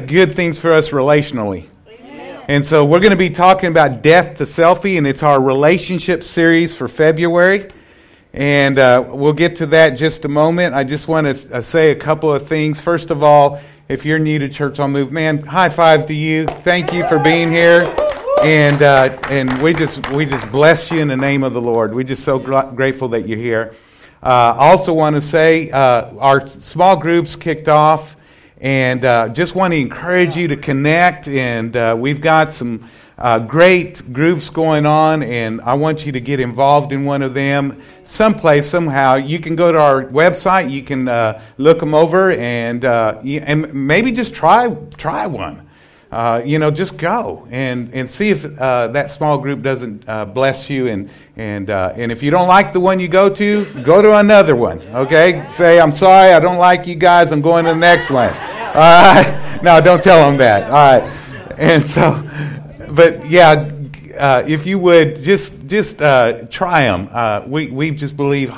good things for us relationally. And so we're going to be talking about Death to Selfie, and it's our relationship series for February. And uh, we'll get to that just a moment. I just want to uh, say a couple of things. First of all, if you're new to Church on Move, man, high five to you. Thank you for being here. And, uh, and we, just, we just bless you in the name of the Lord. We're just so gr- grateful that you're here. Uh, I also want to say uh, our small groups kicked off. And uh, just want to encourage you to connect. And uh, we've got some uh, great groups going on, and I want you to get involved in one of them someplace, somehow. You can go to our website, you can uh, look them over, and, uh, and maybe just try, try one. Uh, you know, just go and, and see if that small group doesn't bless you. And, and, and if you don't like the one you go to, go to another one, okay? Say, I'm sorry, I don't like you guys, I'm going to the next one. All right. No, don't tell them that. All right. And so, but yeah, uh, if you would just just uh, try them. Uh, we we just believe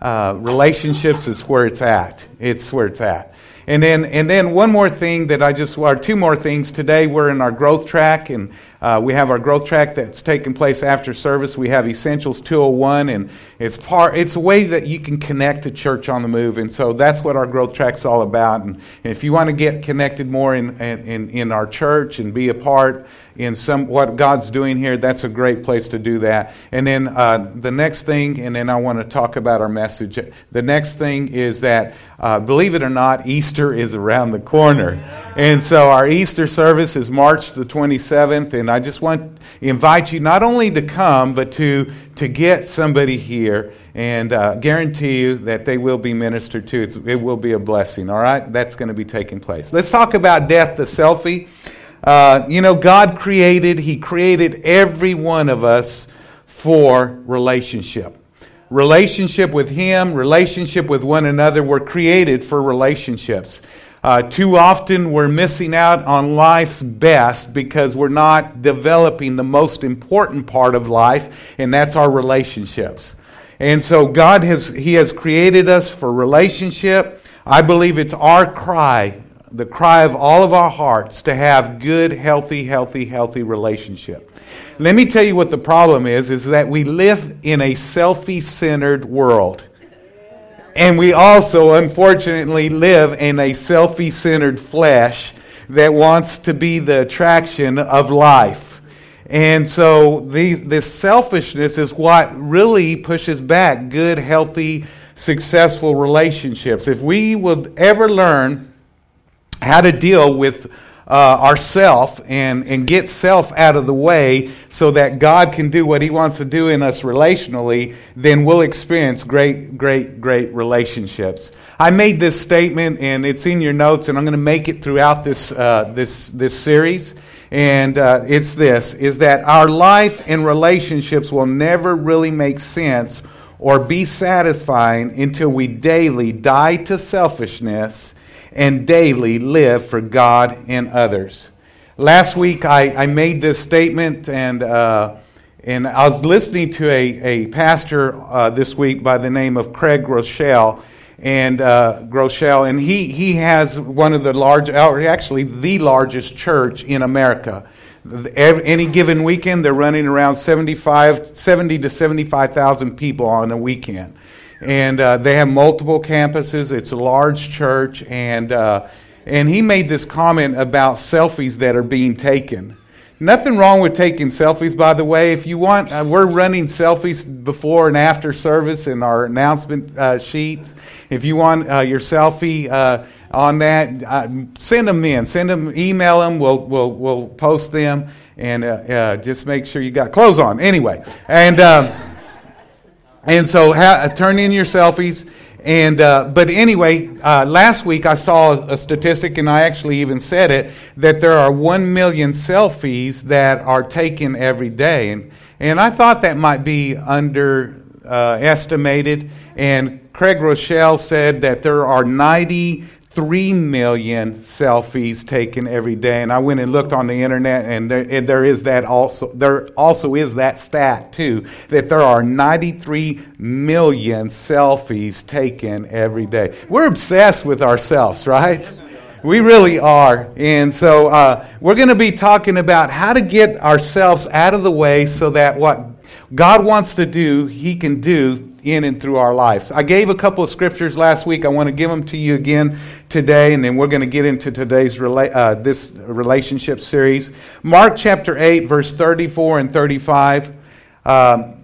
uh, relationships is where it's at. It's where it's at. And then and then one more thing that I just or two more things today. We're in our growth track and uh, we have our growth track that's taking place after service. We have Essentials 201, and it's part. It's a way that you can connect to church on the move, and so that's what our growth track's all about. And, and if you want to get connected more in, in in our church and be a part in some what God's doing here, that's a great place to do that. And then uh, the next thing, and then I want to talk about our message. The next thing is that, uh, believe it or not, Easter is around the corner, and so our Easter service is March the 27th, and I just want to invite you not only to come, but to to get somebody here and uh, guarantee you that they will be ministered to. It's, it will be a blessing. All right, that's going to be taking place. Let's talk about death, the selfie. Uh, you know, God created, He created every one of us for relationship. Relationship with Him, relationship with one another. We're created for relationships. Uh, too often we're missing out on life's best because we're not developing the most important part of life, and that's our relationships. And so God has He has created us for relationship. I believe it's our cry the cry of all of our hearts to have good, healthy, healthy, healthy relationship. Let me tell you what the problem is, is that we live in a selfie-centered world. And we also, unfortunately, live in a selfie-centered flesh that wants to be the attraction of life. And so the, this selfishness is what really pushes back good, healthy, successful relationships. If we would ever learn how to deal with uh, ourself and, and get self out of the way so that God can do what He wants to do in us relationally, then we'll experience great, great, great relationships. I made this statement, and it's in your notes, and I'm going to make it throughout this, uh, this, this series. And uh, it's this is that our life and relationships will never really make sense or be satisfying until we daily die to selfishness and daily live for God and others. Last week, I, I made this statement, and, uh, and I was listening to a, a pastor uh, this week by the name of Craig Groeschel. And uh, Groeschel, and he, he has one of the large, actually the largest church in America. Any given weekend, they're running around 75, 70 to 75,000 people on a weekend and uh, they have multiple campuses. It's a large church, and uh, and he made this comment about selfies that are being taken. Nothing wrong with taking selfies, by the way. If you want, uh, we're running selfies before and after service in our announcement uh, sheets. If you want uh, your selfie uh, on that, send them in. Send them, email them. We'll we'll we'll post them, and just make sure you got clothes on. Anyway, and. And so ha- turn in your selfies. And uh, but anyway, uh, last week I saw a statistic, and I actually even said it that there are one million selfies that are taken every day, and and I thought that might be underestimated. Uh, and Craig Groeschel said that there are ninety 3 million selfies taken every day. And I went and looked on the internet, and there, and there is that also. There also is that stat, too, that there are 93 million selfies taken every day. We're obsessed with ourselves, right? We really are. And so uh, we're going to be talking about how to get ourselves out of the way so that what God wants to do, He can do in and through our lives. I gave a couple of scriptures last week. I want to give them to you again today, and then we're going to get into today's rela- uh, this relationship series. Mark chapter 8, verse 34 and 35. Um,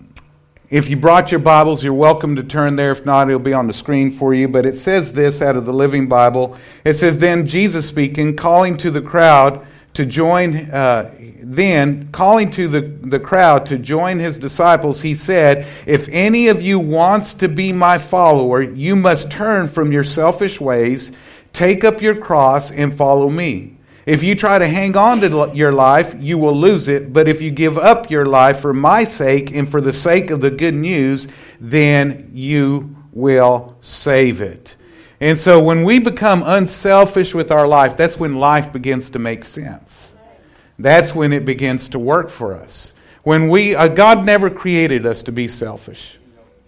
if you brought your Bibles, you're welcome to turn there. If not, it'll be on the screen for you. But it says this out of the Living Bible. It says, Then Jesus speaking, calling to the crowd to join, uh, then calling to the, the crowd to join his disciples, he said, If any of you wants to be my follower, you must turn from your selfish ways, take up your cross, and follow me. If you try to hang on to your life, you will lose it. But if you give up your life for my sake and for the sake of the good news, then you will save it. And so when we become unselfish with our life, that's when life begins to make sense. That's when it begins to work for us. When we, uh, God never created us to be selfish.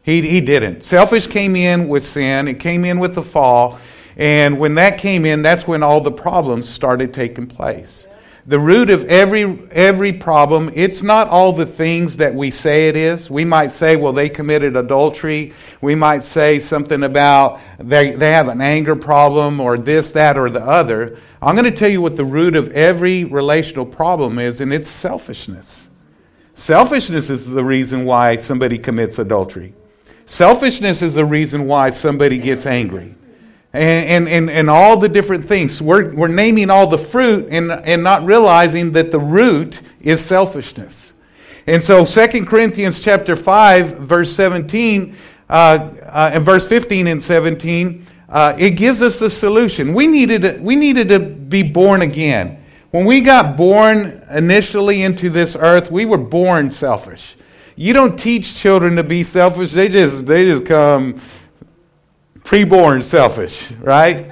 He, he didn't. Selfish came in with sin, it came in with the fall. And when that came in, that's when all the problems started taking place. The root of every, every problem, it's not all the things that we say it is. We might say, well, they committed adultery. We might say something about they, they have an anger problem or this, that, or the other. I'm going to tell you what the root of every relational problem is, and it's selfishness. Selfishness is the reason why somebody commits adultery. Selfishness is the reason why somebody gets angry and, and, and all the different things. We're, we're naming all the fruit and, and not realizing that the root is selfishness. And so 2 Corinthians chapter 5, verse 17, uh, uh, and verse 15 and 17, uh, it gives us the solution. We needed, to, we needed to be born again. When we got born initially into this earth, we were born selfish. You don't teach children to be selfish. They just, they just come preborn selfish, right?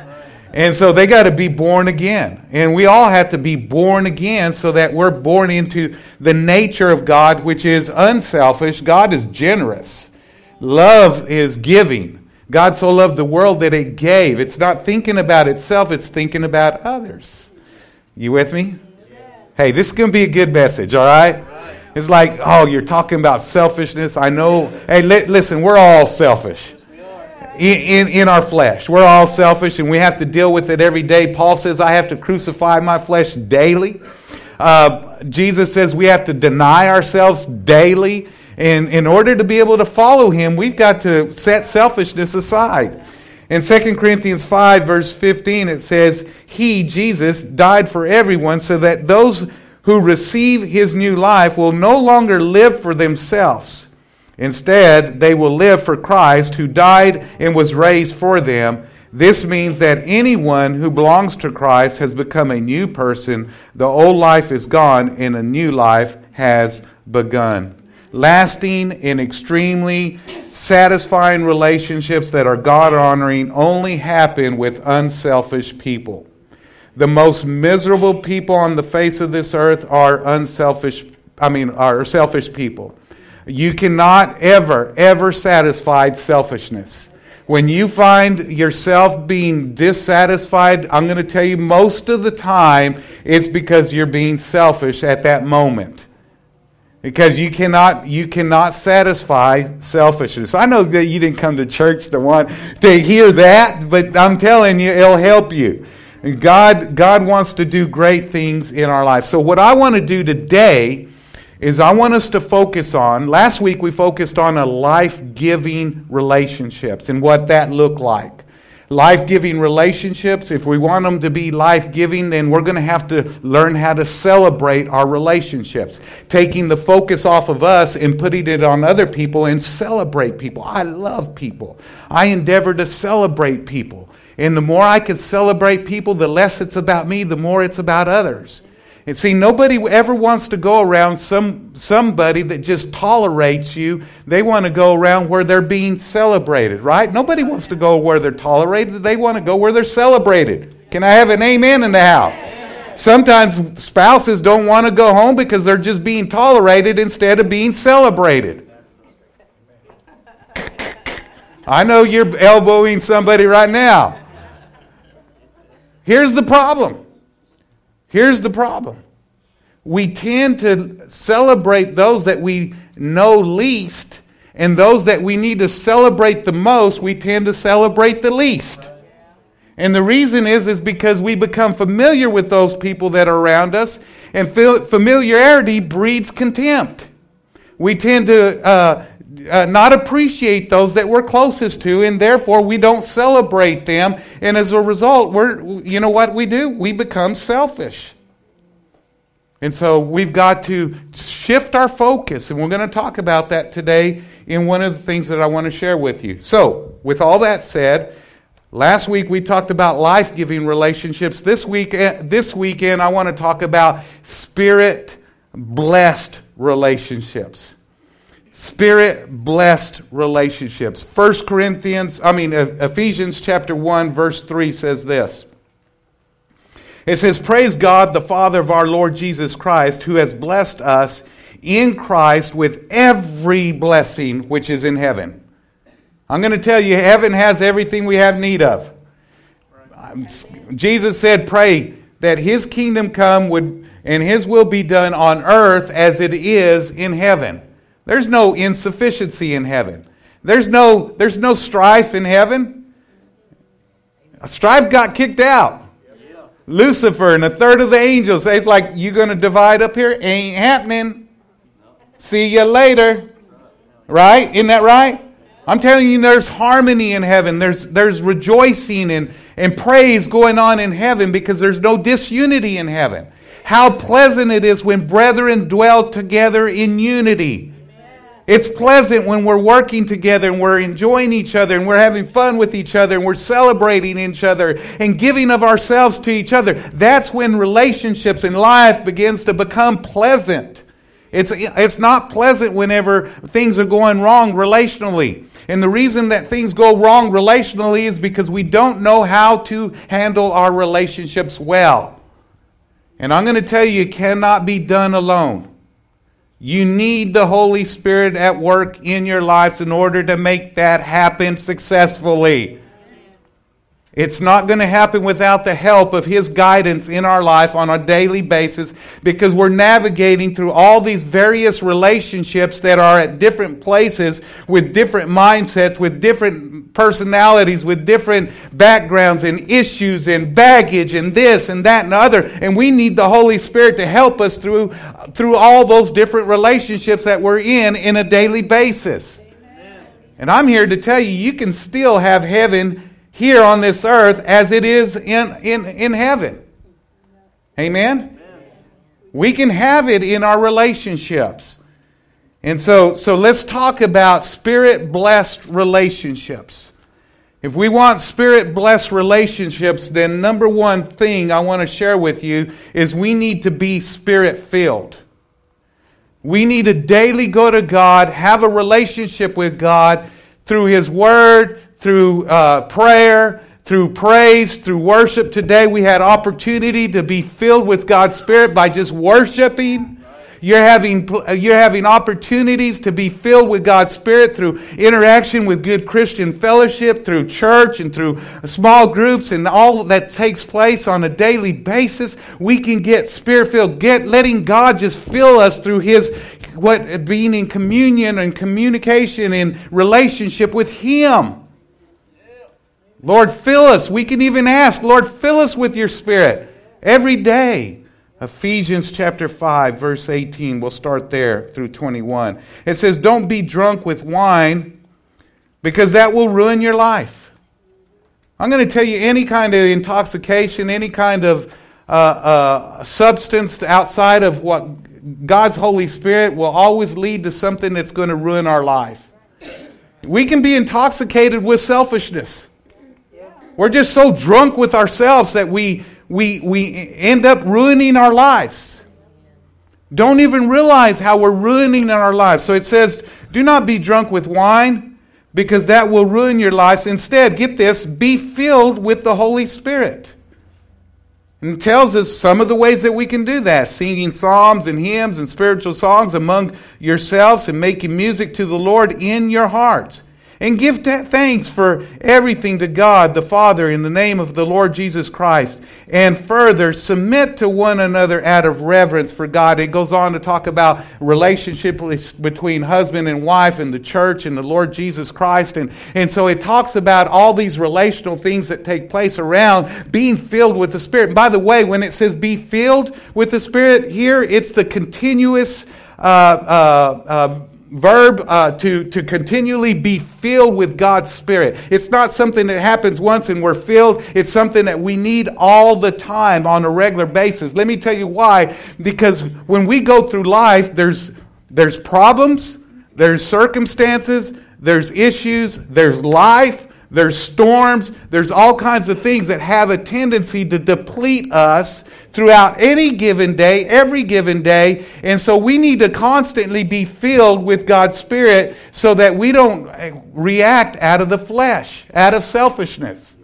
And so they got to be born again. And we all have to be born again so that we're born into the nature of God, which is unselfish. God is generous. Love is giving. God so loved the world that it gave. It's not thinking about itself, it's thinking about others. You with me? Hey, this is going to be a good message, all right? It's like, oh, you're talking about selfishness. I know. Hey, li- listen, we're all selfish in, in, in, our flesh. We're all selfish and we have to deal with it every day. Paul says, I have to crucify my flesh daily. Uh, Jesus says we have to deny ourselves daily. And in order to be able to follow him, we've got to set selfishness aside. In 2 Corinthians 5, verse 15, it says, He, Jesus, died for everyone so that those who receive his new life will no longer live for themselves Instead, they will live for Christ who died and was raised for them. This means that anyone who belongs to Christ has become a new person. The old life is gone and a new life has begun. Lasting and extremely satisfying relationships that are God honoring only happen with unselfish people. The most miserable people on the face of this earth are unselfish, I mean, are selfish people. You cannot ever, ever satisfy selfishness. When you find yourself being dissatisfied, I'm going to tell you most of the time it's because you're being selfish at that moment. Because you cannot, you cannot satisfy selfishness. I know that you didn't come to church to want to hear that, but I'm telling you, it'll help you. God, God wants to do great things in our life. So, what I want to do today is I want us to focus on. Last week we focused on a life giving relationships and what that looked like. Life giving relationships, if we want them to be life giving, then we're going to have to learn how to celebrate our relationships. Taking the focus off of us and putting it on other people and celebrate people. I love people. I endeavor to celebrate people. And the more I can celebrate people, the less it's about me, the more it's about others. And see, nobody ever wants to go around some, somebody that just tolerates you. They want to go around where they're being celebrated, right? Nobody wants to go where they're tolerated. They want to go where they're celebrated. Can I have an amen in the house? Sometimes spouses don't want to go home because they're just being tolerated instead of being celebrated. I know you're elbowing somebody right now. here's the problem. Here's the problem. We tend to celebrate those that we know least, and those that we need to celebrate the most, we tend to celebrate the least. And the reason is is because we become familiar with those people that are around us, and familiarity breeds contempt. We tend to uh, uh, not appreciate those that we're closest to, and therefore we don't celebrate them. And as a result, we're you know what we do? We become selfish. And so we've got to shift our focus, and we're going to talk about that today in one of the things that I want to share with you. So, with all that said, Last week we talked about life giving relationships. This, week, eh, this weekend I want to talk about spirit blessed relationships. Spirit blessed relationships. 1 Corinthians, I mean, Ephesians chapter 1, verse 3 says this. It says, Praise God, the Father of our Lord Jesus Christ, who has blessed us in Christ with every blessing which is in heaven I'm going to tell you, heaven has everything we have need of. Jesus said, Pray that his kingdom come would, and his will be done on earth as it is in heaven. There's no insufficiency in heaven. There's no, there's no strife in heaven. Strife got kicked out. Lucifer and a third of the angels, they like, you going to divide up here? Ain't happening. See you later. Right? Isn't that right? I'm telling you, there's harmony in heaven. There's, there's rejoicing and, and praise going on in heaven because there's no disunity in heaven. How pleasant it is when brethren dwell together in unity. It's pleasant when we're working together and we're enjoying each other and we're having fun with each other and we're celebrating each other and giving of ourselves to each other. That's when relationships and life begins to become pleasant. It's, it's not pleasant whenever things are going wrong relationally. And the reason that things go wrong relationally is because we don't know how to handle our relationships well. And I'm going to tell you, it cannot be done alone. You need the Holy Spirit at work in your lives in order to make that happen successfully. It's not going to happen without the help of His guidance in our life on a daily basis because we're navigating through all these various relationships that are at different places with different mindsets, with different personalities, with different backgrounds and issues and baggage and this and that and other. And we need the Holy Spirit to help us through, through all those different relationships that we're in in a daily basis. And I'm here to tell you, you can still have heaven here on this earth as it is in, in, in heaven. Amen? We can have it in our relationships. And so, so let's talk about spirit blessed relationships. If we want spirit blessed relationships, then number one thing I want to share with you is we need to be spirit filled. We need to daily go to God, have a relationship with God through His Word, through uh, prayer, through praise, through worship. Today we had opportunity to be filled with God's Spirit by just worshiping. You're having, you're having opportunities to be filled with God's Spirit through interaction with good Christian fellowship, through church, and through small groups, and all that takes place on a daily basis. We can get Spirit filled, get letting God just fill us through His what being in communion and communication and relationship with Him. Lord, fill us. We can even ask, Lord, fill us with your Spirit every day. Ephesians chapter 5, verse 18. We'll start there through 21. It says, Don't be drunk with wine because that will ruin your life. I'm going to tell you any kind of intoxication, any kind of uh, uh, substance outside of what God's Holy Spirit will always lead to something that's going to ruin our life. We can be intoxicated with selfishness. We're just so drunk with ourselves that we, we, we end up ruining our lives. Don't even realize how we're ruining our lives. So it says, do not be drunk with wine because that will ruin your lives. Instead, get this, be filled with the Holy Spirit. And tells us some of the ways that we can do that singing psalms and hymns and spiritual songs among yourselves and making music to the Lord in your hearts And give thanks for everything to God the Father in the name of the Lord Jesus Christ. And further, submit to one another out of reverence for God. It goes on to talk about relationship between husband and wife and the church and the Lord Jesus Christ. And, and so it talks about all these relational things that take place around being filled with the Spirit. And by the way, when it says be filled with the Spirit here, it's the continuous uh, uh, uh, verb uh, to, to continually be filled with God's Spirit. It's not something that happens once and we're filled. It's something that we need all the time on a regular basis. Let me tell you why. Because when we go through life, there's, there's problems, there's circumstances, there's issues, there's life, there's storms, there's all kinds of things that have a tendency to deplete us throughout any given day, every given day. And so we need to constantly be filled with God's Spirit so that we don't react out of the flesh, out of selfishness.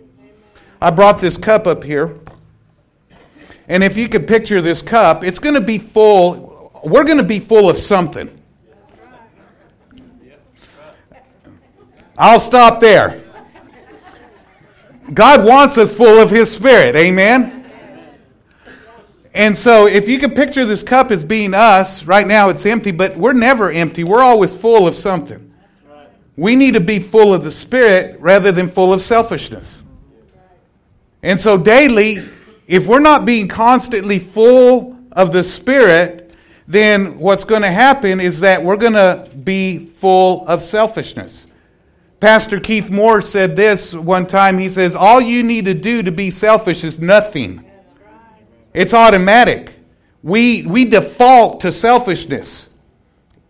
I brought this cup up here. And if you could picture this cup, it's going to be full, we're going to be full of something. I'll stop there. God wants us full of His Spirit. Amen? And so, if you can picture this cup as being us, right now it's empty, but we're never empty. We're always full of something. We need to be full of the Spirit rather than full of selfishness. And so, daily, if we're not being constantly full of the Spirit, then what's going to happen is that we're going to be full of selfishness. Pastor Keith Moore said this one time. He says, All you need to do to be selfish is nothing. It's automatic. We, we default to selfishness.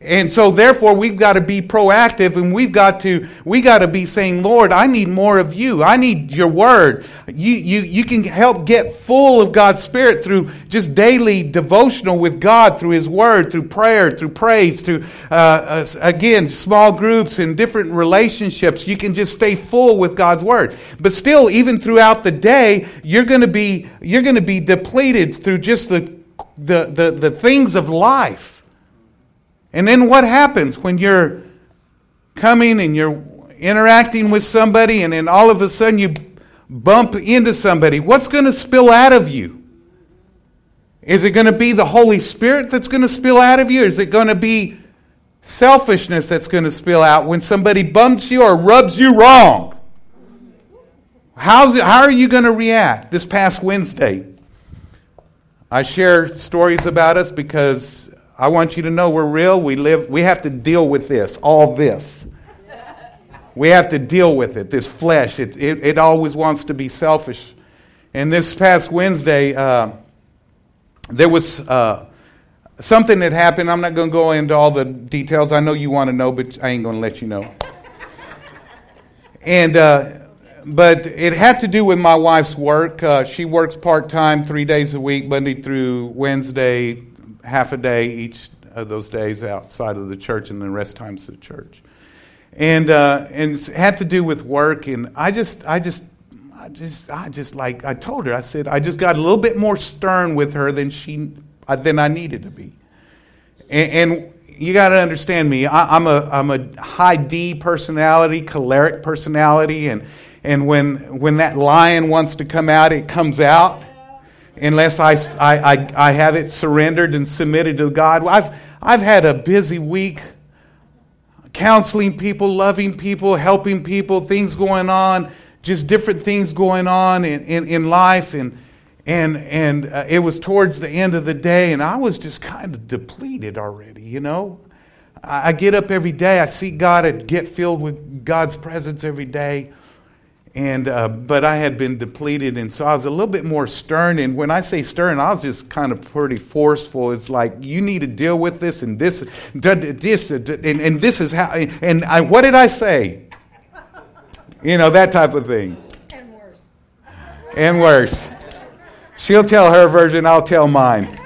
And so therefore we've got to be proactive and we've got to we got to be saying, Lord, I need more of you. I need your word. You you you can help get full of God's spirit through just daily devotional with God through his word, through prayer, through praise, through uh, uh, again, small groups and different relationships. You can just stay full with God's word. But still even throughout the day, you're going to be you're going to be depleted through just the the, the, the things of life. And then what happens when you're coming and you're interacting with somebody and then all of a sudden you bump into somebody? What's going to spill out of you? Is it going to be the Holy Spirit that's going to spill out of you? Is it going to be selfishness that's going to spill out when somebody bumps you or rubs you wrong? How's it, how are you going to react? This past Wednesday, I share stories about us because I want you to know we're real. We live, we have to deal with this, all this. We have to deal with it, this flesh. It, it, it always wants to be selfish. And this past Wednesday, uh, there was uh, something that happened. I'm not going to go into all the details. I know you want to know, but I ain't going to let you know. and, uh, but it had to do with my wife's work. Uh, she works part time, three days a week, Monday through Wednesday, half a day each of those days outside of the church, and the rest times the church. And uh, and had to do with work, and I just I just I just I just like I told her I said I just got a little bit more stern with her than she uh, than I needed to be, and, and you got to understand me. I, am a I'm a high D personality, choleric personality, and and when when that lion wants to come out, it comes out unless I, I, I, have it surrendered and submitted to God. I've, I've had a busy week counseling people, loving people, helping people, things going on, just different things going on in, in, in life. And, and, and uh, it was towards the end of the day, and I was just kind of depleted already, you know. I, I get up every day, I see God, I get filled with God's presence every day. And uh, but I had been depleted, and so I was a little bit more stern. And when I say stern, I was just kind of pretty forceful. It's like you need to deal with this, and this, this, and, and this is how. And I, what did I say? You know that type of thing. And worse. And worse. She'll tell her version. I'll tell mine.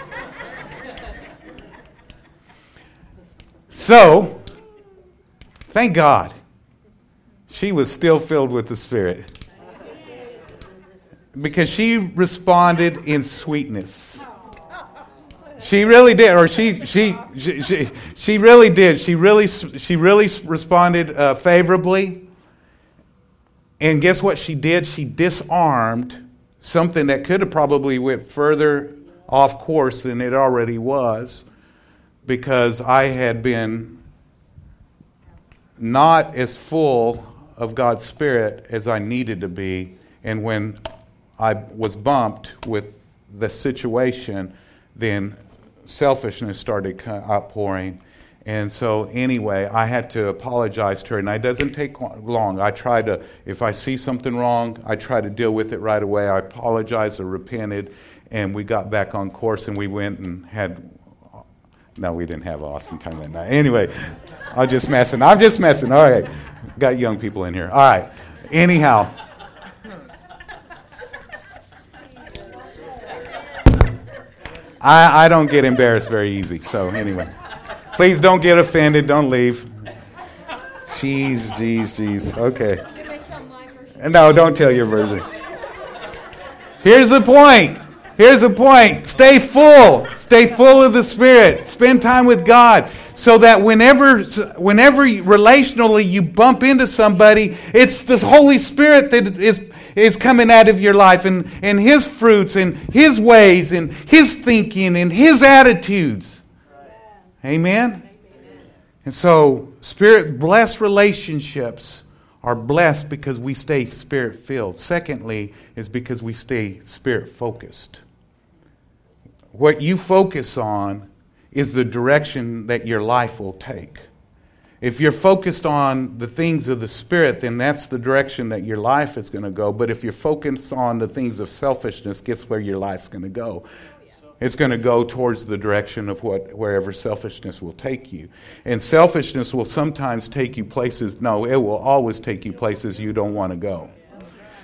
So, thank God she was still filled with the Spirit. Because she responded in sweetness. She really did, or she, she, she, she, she really did. She really, she really responded uh, favorably. and guess what she did? She disarmed something that could have probably went further off course than it already was because I had been not as full of God's Spirit as I needed to be. And when I was bumped with the situation, then selfishness started outpouring. And so, anyway, I had to apologize to her, and it doesn't take long. I try to, if I see something wrong, I try to deal with it right away. I apologized or repented, and we got back on course, and we went and had. No, we didn't have an awesome time that night. Anyway, I'm just messing. I'm just messing. All right, got young people in here. All right. Anyhow. I, I don't get embarrassed very easy. So, anyway. Please don't get offended. Don't leave. Jeez, jeez, jeez. Okay. No, don't tell your version. Here's the point. Here's the point. Stay full. Stay full of the Spirit. Spend time with God so that whenever, whenever relationally you bump into somebody, it's the Holy Spirit that is, is coming out of your life and, and His fruits and His ways and His thinking and His attitudes. Amen? And so, spirit blessed relationships are blessed because we stay spirit filled. Secondly, is because we stay spirit focused. What you focus on is the direction that your life will take. If you're focused on the things of the Spirit, then that's the direction that your life is going to go. But if you're focused on the things of selfishness, guess where your life's going to go? It's going to go towards the direction of what, wherever selfishness will take you. And selfishness will sometimes take you places, no, it will always take you places you don't want to go.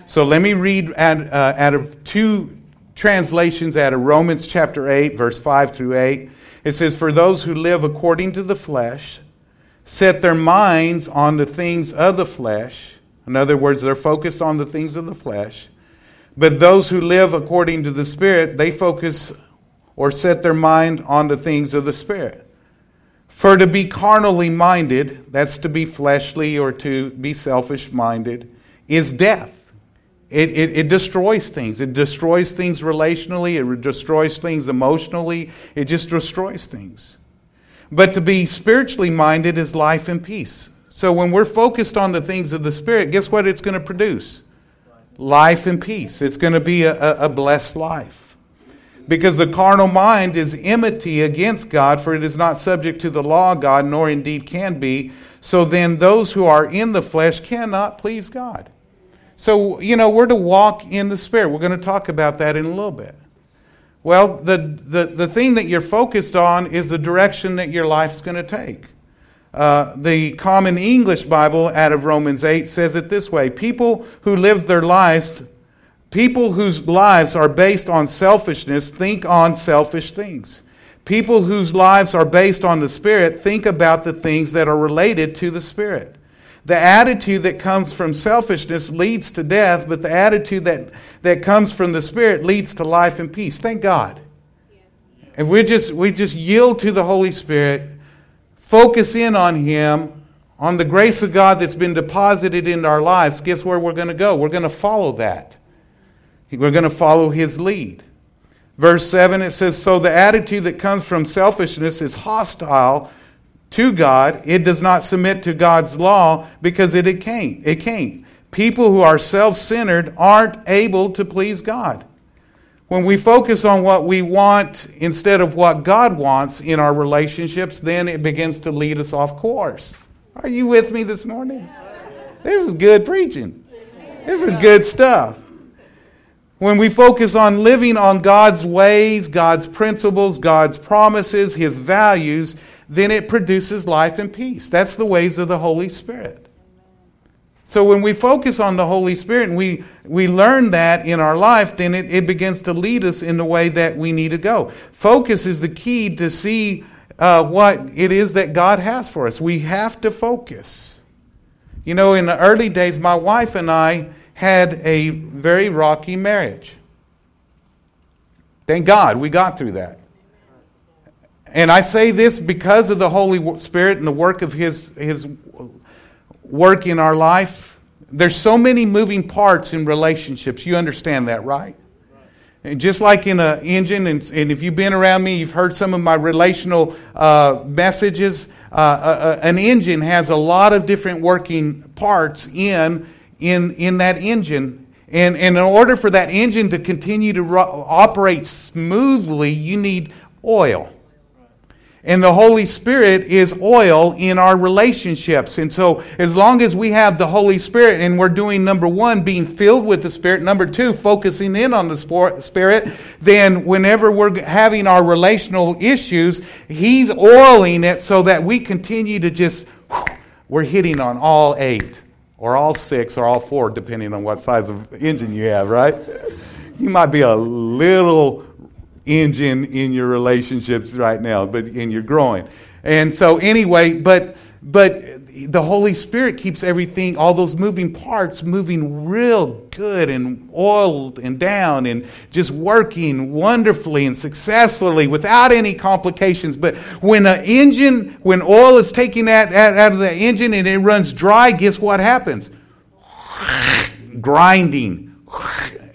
So let me read out, uh, out of two translations out of Romans chapter 8, verse 5 through 8. It says, For those who live according to the flesh set their minds on the things of the flesh. In other words, they're focused on the things of the flesh. But those who live according to the Spirit, they focus or set their mind on the things of the Spirit. For to be carnally minded, that's to be fleshly or to be selfish minded, is death. It, it, it, destroys things. It destroys things relationally, it destroys things emotionally, it just destroys things. But to be spiritually minded is life and peace. So when we're focused on the things of the Spirit, guess what it's going to produce? Life and peace. It's going to be a, a blessed life. Because the carnal mind is enmity against God, for it is not subject to the law of God, nor indeed can be. So then those who are in the flesh cannot please God. So, you know, we're to walk in the Spirit. We're going to talk about that in a little bit. Well, the, the, the thing that you're focused on is the direction that your life's going to take. Uh, the Common English Bible out of Romans 8 says it this way People who live their lives People whose lives are based on selfishness think on selfish things. People whose lives are based on the Spirit think about the things that are related to the Spirit. The attitude that comes from selfishness leads to death, but the attitude that, that comes from the Spirit leads to life and peace. Thank God. If we just, we just yield to the Holy Spirit, focus in on Him, on the grace of God that's been deposited in our lives, guess where we're going to go? We're going to follow that. We're going to follow his lead. Verse 7, it says, So the attitude that comes from selfishness is hostile to God. It does not submit to God's law because it, it can't. It can't. People who are self centered aren't able to please God. When we focus on what we want instead of what God wants in our relationships, then it begins to lead us off course. Are you with me this morning? This is good preaching. This is good stuff. When we focus on living on God's ways, God's principles, God's promises, His values, then it produces life and peace. That's the ways of the Holy Spirit. So when we focus on the Holy Spirit and we, we learn that in our life, then it, it begins to lead us in the way that we need to go. Focus is the key to see uh, what it is that God has for us. We have to focus. You know, in the early days, my wife and I, had a very rocky marriage. Thank God we got through that. And I say this because of the Holy Spirit and the work of His, His work in our life there's so many moving parts in relationships. You understand that, right? And just like in an engine, and, and, if you've been around me, you've heard some of my relational uh, messages. Uh, uh, uh, an engine has a lot of different working parts in, in, in that engine. And, and in order for that engine to continue to ro- operate smoothly, you need oil. And the Holy Spirit is oil in our relationships. And so, as long as we have the Holy Spirit and we're doing number one, being filled with the Spirit, number two, focusing in on the Spirit, then whenever we're having our relational issues, He's oiling it so that we continue to just, we're hitting on all eight, or all six, or all four, depending on what size of engine you have, right? You might be a little engine in your relationships right now, but and you're growing. And so anyway, but but the Holy Spirit keeps everything, all those moving parts, moving real good and oiled and down and just working wonderfully and successfully without any complications. But when an engine, when oil is taken out, out of the engine and it runs dry, guess what happens? Grinding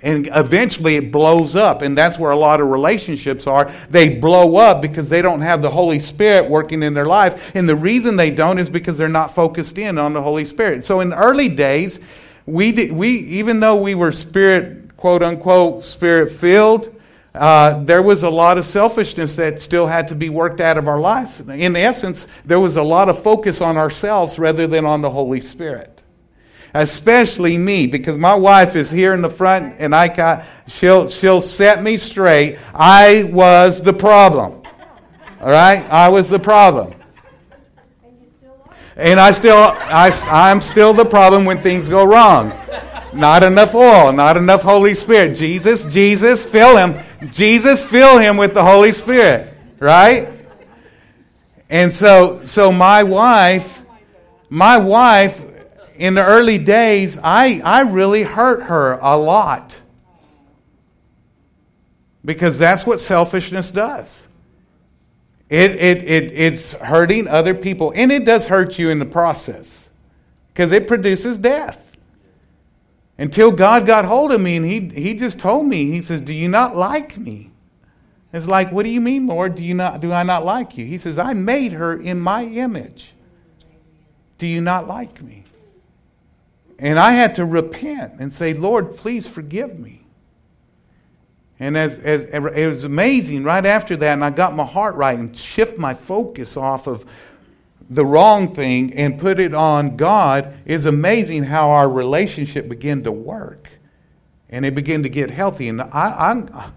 and eventually it blows up and that's where a lot of relationships are. They blow up because they don't have the holy spirit working in their life and the reason they don't is because they're not focused in on the holy spirit. So in early days we did, we even though we were spirit quote unquote spirit filled uh, there was a lot of selfishness that still had to be worked out of our lives. In essence, there was a lot of focus on ourselves rather than on the Holy Spirit especially me, because my wife is here in the front and I got, she'll, she'll set me straight. I was the problem. All right? I was the problem. And I still, I, I'm still the problem when things go wrong. Not enough oil, not enough Holy Spirit. Jesus, Jesus, fill him. Jesus, fill him with the Holy Spirit. Right? And so, so my wife, my wife in the early days, I, I really hurt her a lot. Because that's what selfishness does. It, it, it, it's hurting other people, and it does hurt you in the process because it produces death. Until God got hold of me and he, he just told me, He says, Do you not like me? It's like, What do you mean, Lord? Do, you not, do I not like you? He says, I made her in my image. Do you not like me? And I had to repent and say, Lord, please forgive me. And as, as it was amazing right after that, and I got my heart right and shift my focus off of the wrong thing and put it on God, is amazing how our relationship began to work and it began to get healthy. And I, I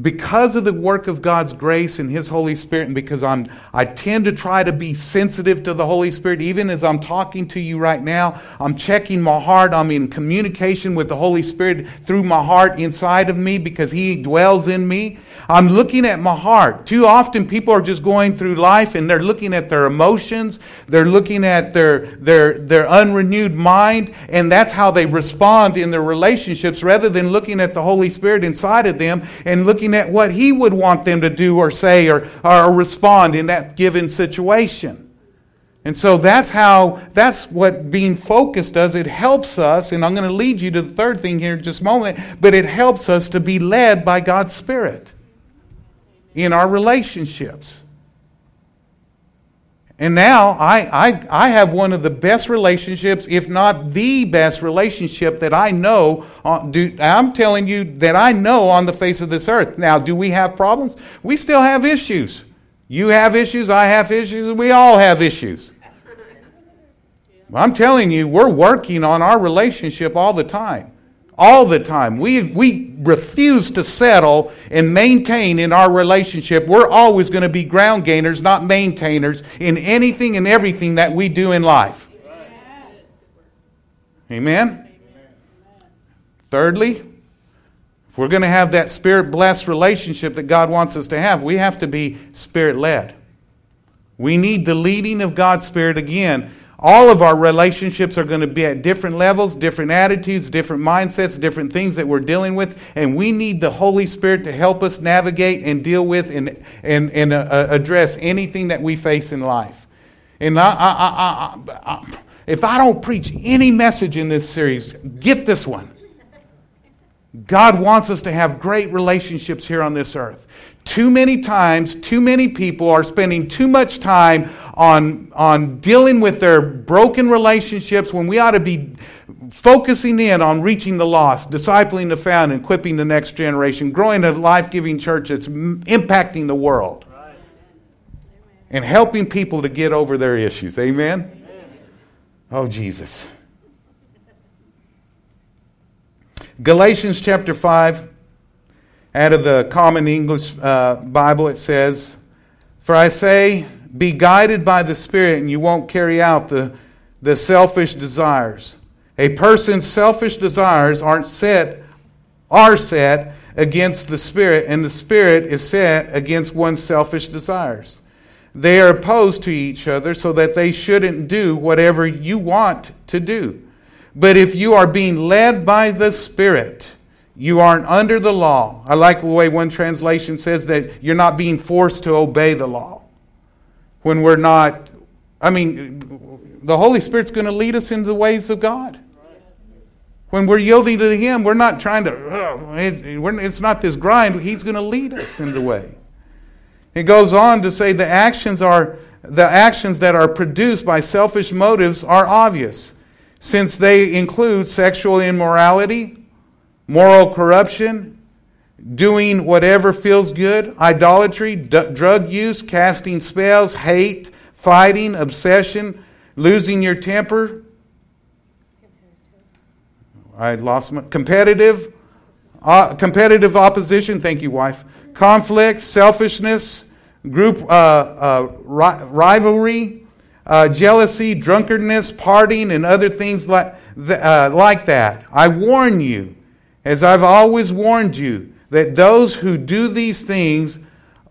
because of the work of God's grace and His Holy Spirit, and because I'm, I tend to try to be sensitive to the Holy Spirit, even as I'm talking to you right now, I'm checking my heart. I'm in communication with the Holy Spirit through my heart inside of me because He dwells in me. I'm looking at my heart. Too often people are just going through life and they're looking at their emotions, they're looking at their, their, their unrenewed mind, and that's how they respond in their relationships rather than looking at the Holy Spirit inside of them and looking at what He would want them to do or say or, or respond in that given situation. And so that's how, that's what being focused does. It helps us, and I'm going to lead you to the third thing here in just a moment, but it helps us to be led by God's Spirit in our relationships. And now I, I, I have one of the best relationships, if not the best relationship that I know. Do, I'm telling you that I know on the face of this earth. Now, do we have problems? We still have issues. You have issues, I have issues, we all have issues. I'm telling you, we're working on our relationship all the time all the time. We, we refuse to settle and maintain in our relationship. We're always going to be ground gainers, not maintainers, in anything and everything that we do in life. Amen? Thirdly, if we're going to have that spirit blessed relationship that God wants us to have, we have to be spirit led. We need the leading of God's Spirit again all of our relationships are going to be at different levels, different attitudes, different mindsets, different things that we're dealing with. And we need the Holy Spirit to help us navigate and deal with and, and, and uh, uh address anything that we face in life. And I, I, I, If I don't preach any message in this series, get this one. God wants us to have great relationships here on this earth. Too many times, too many people are spending too much time on, on dealing with their broken relationships when we ought to be focusing in on reaching the lost, discipling the found, and equipping the next generation, growing a life giving church that's impacting the world, and helping people to get over their issues. Amen? Amen. Oh, Jesus. Galatians chapter 5, out of the Common English uh, Bible, it says, For I say, be guided by the Spirit, and you won't carry out the, the selfish desires. A person's selfish desires aren't set, are set against the Spirit, and the Spirit is set against one's selfish desires. They are opposed to each other so that they shouldn't do whatever you want to do. But if you are being led by the Spirit, you aren't under the law. I like the way one translation says that you're not being forced to obey the law. When we're not, I mean, the Holy Spirit's going to lead us into the ways of God. When we're yielding to Him, we're not trying to, oh, it's not this grind. He's going to lead us in the way. It goes on to say the actions are the actions that are produced by selfish motives are obvious since they include sexual immorality, moral corruption, doing whatever feels good, idolatry, d- drug use, casting spells, hate, fighting, obsession, losing your temper. I lost my competitive, uh, competitive opposition. Thank you, wife. Conflict, selfishness, group uh, uh, ri- rivalry, uh, jealousy, drunkenness, partying, and other things like, uh, like that. I warn you, as I've always warned you, that those who do these things,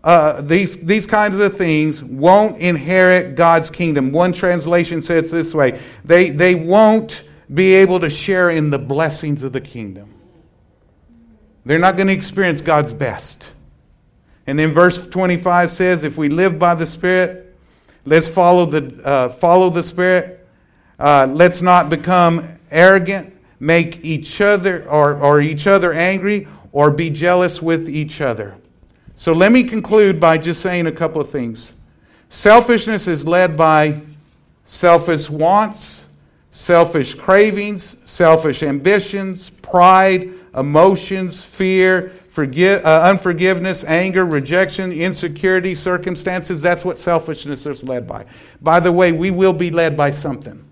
uh, these, these kinds of things, won't inherit God's kingdom. One translation says this way they, they won't be able to share in the blessings of the kingdom. They're not going to experience God's best. And then verse 25 says, if we live by the Spirit, Let's follow the, uh, follow the Spirit. Uh, let's not become arrogant, make each other or, or each other angry, or be jealous with each other. So let me conclude by just saying a couple of things. Selfishness is led by selfish wants, selfish cravings, selfish ambitions, pride, emotions, fear, uh, unforgiveness, anger, rejection, insecurity, circumstances. That's what selfishness is led by. By the way, we will be led by something.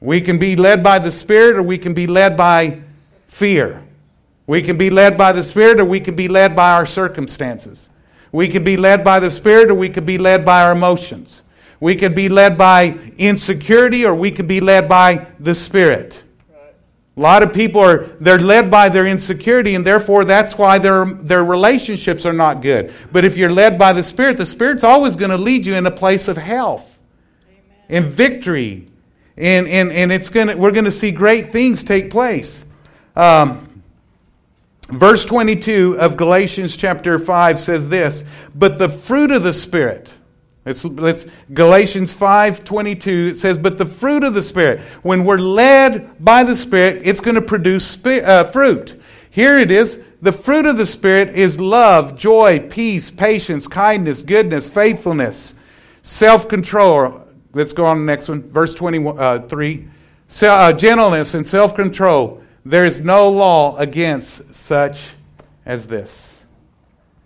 We can be led by the Spirit or we can be led by fear. We can be led by the Spirit or we can be led by our circumstances. We can be led by the Spirit or we can be led by our emotions. We can be led by insecurity or we can be led by the Spirit. A lot of people are they're led by their insecurity, and therefore that's why their their relationships are not good. But if you're led by the Spirit, the Spirit's always going to lead you in a place of health Amen. and victory. And, and, and it's gonna, we're going to see great things take place. Um, verse 22 of Galatians chapter 5 says this But the fruit of the Spirit, Let's, let's, Galatians 5 22, it says, But the fruit of the Spirit, when we're led by the Spirit, it's going to produce spi- uh, fruit. Here it is. The fruit of the Spirit is love, joy, peace, patience, kindness, goodness, faithfulness, self control. Let's go on to the next one. Verse 23. Uh, uh, gentleness and self control. There is no law against such as this.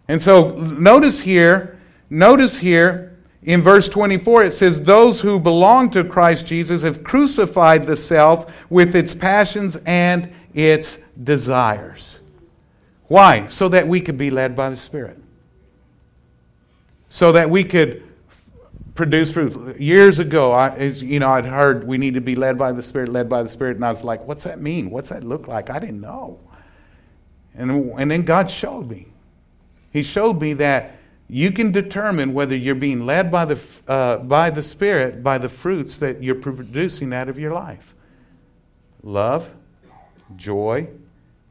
And so notice here, notice here, in verse 24, it says, Those who belong to Christ Jesus have crucified the self with its passions and its desires. Why? So that we could be led by the Spirit. So that we could produce fruit. Years ago, I, as, you know, I'd heard we need to be led by the Spirit, led by the Spirit, and I was like, what's that mean? What's that look like? I didn't know. And, and then God showed me. He showed me that you can determine whether you're being led by the, uh, by the Spirit by the fruits that you're producing out of your life love, joy,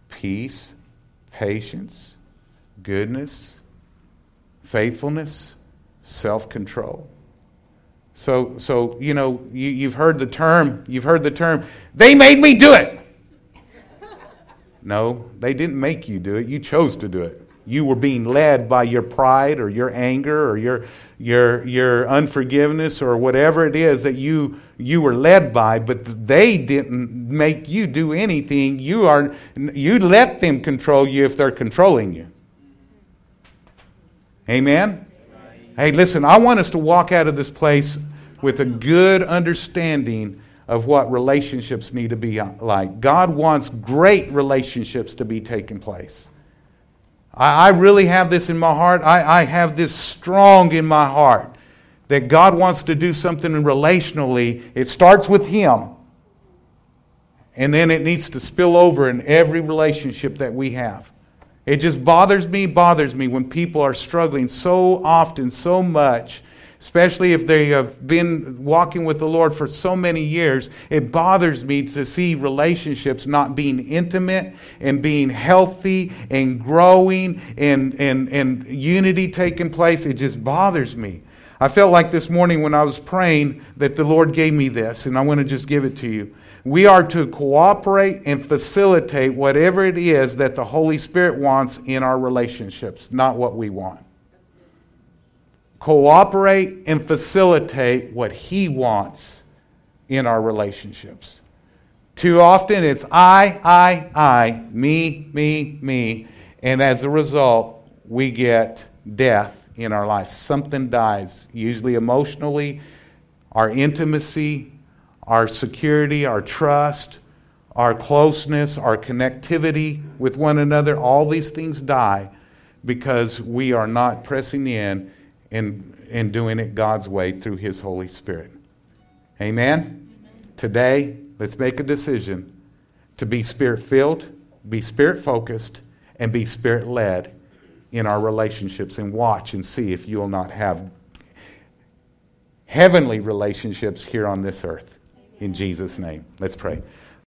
peace, patience, goodness, faithfulness, self control. So, so you know, you, you've heard the term, you've heard the term, they made me do it. No, they didn't make you do it. You chose to do it. You were being led by your pride or your anger or your, your, your unforgiveness or whatever it is that you, you were led by, but they didn't make you do anything. You, are, you let them control you if they're controlling you. Amen? Hey, listen, I want us to walk out of this place with a good understanding of what relationships need to be uh, like. God wants great relationships to be taking place. I, I really have this in my heart. I, I have this strong in my heart that God wants to do something relationally. It starts with Him, and then it needs to spill over in every relationship that we have. It just bothers me, bothers me when people are struggling so often, so much especially if they have been walking with the Lord for so many years, it bothers me to see relationships not being intimate and being healthy and growing and, and, and unity taking place. It just bothers me. I felt like this morning when I was praying that the Lord gave me this, and I want to just give it to you. We are to cooperate and facilitate whatever it is that the Holy Spirit wants in our relationships, not what we want cooperate and facilitate what He wants in our relationships. Too often it's I, I, I, me, me, me. And as a result, we get death in our life. Something dies, usually emotionally, our intimacy, our security, our trust, our closeness, our connectivity with one another. All these things die because we are not pressing in and, and doing it God's way through His Holy Spirit. Amen? Amen? Today, let's make a decision to be spirit filled, be spirit focused, and be spirit led in our relationships and watch and see if you will not have heavenly relationships here on this earth. In Jesus' name. Let's pray.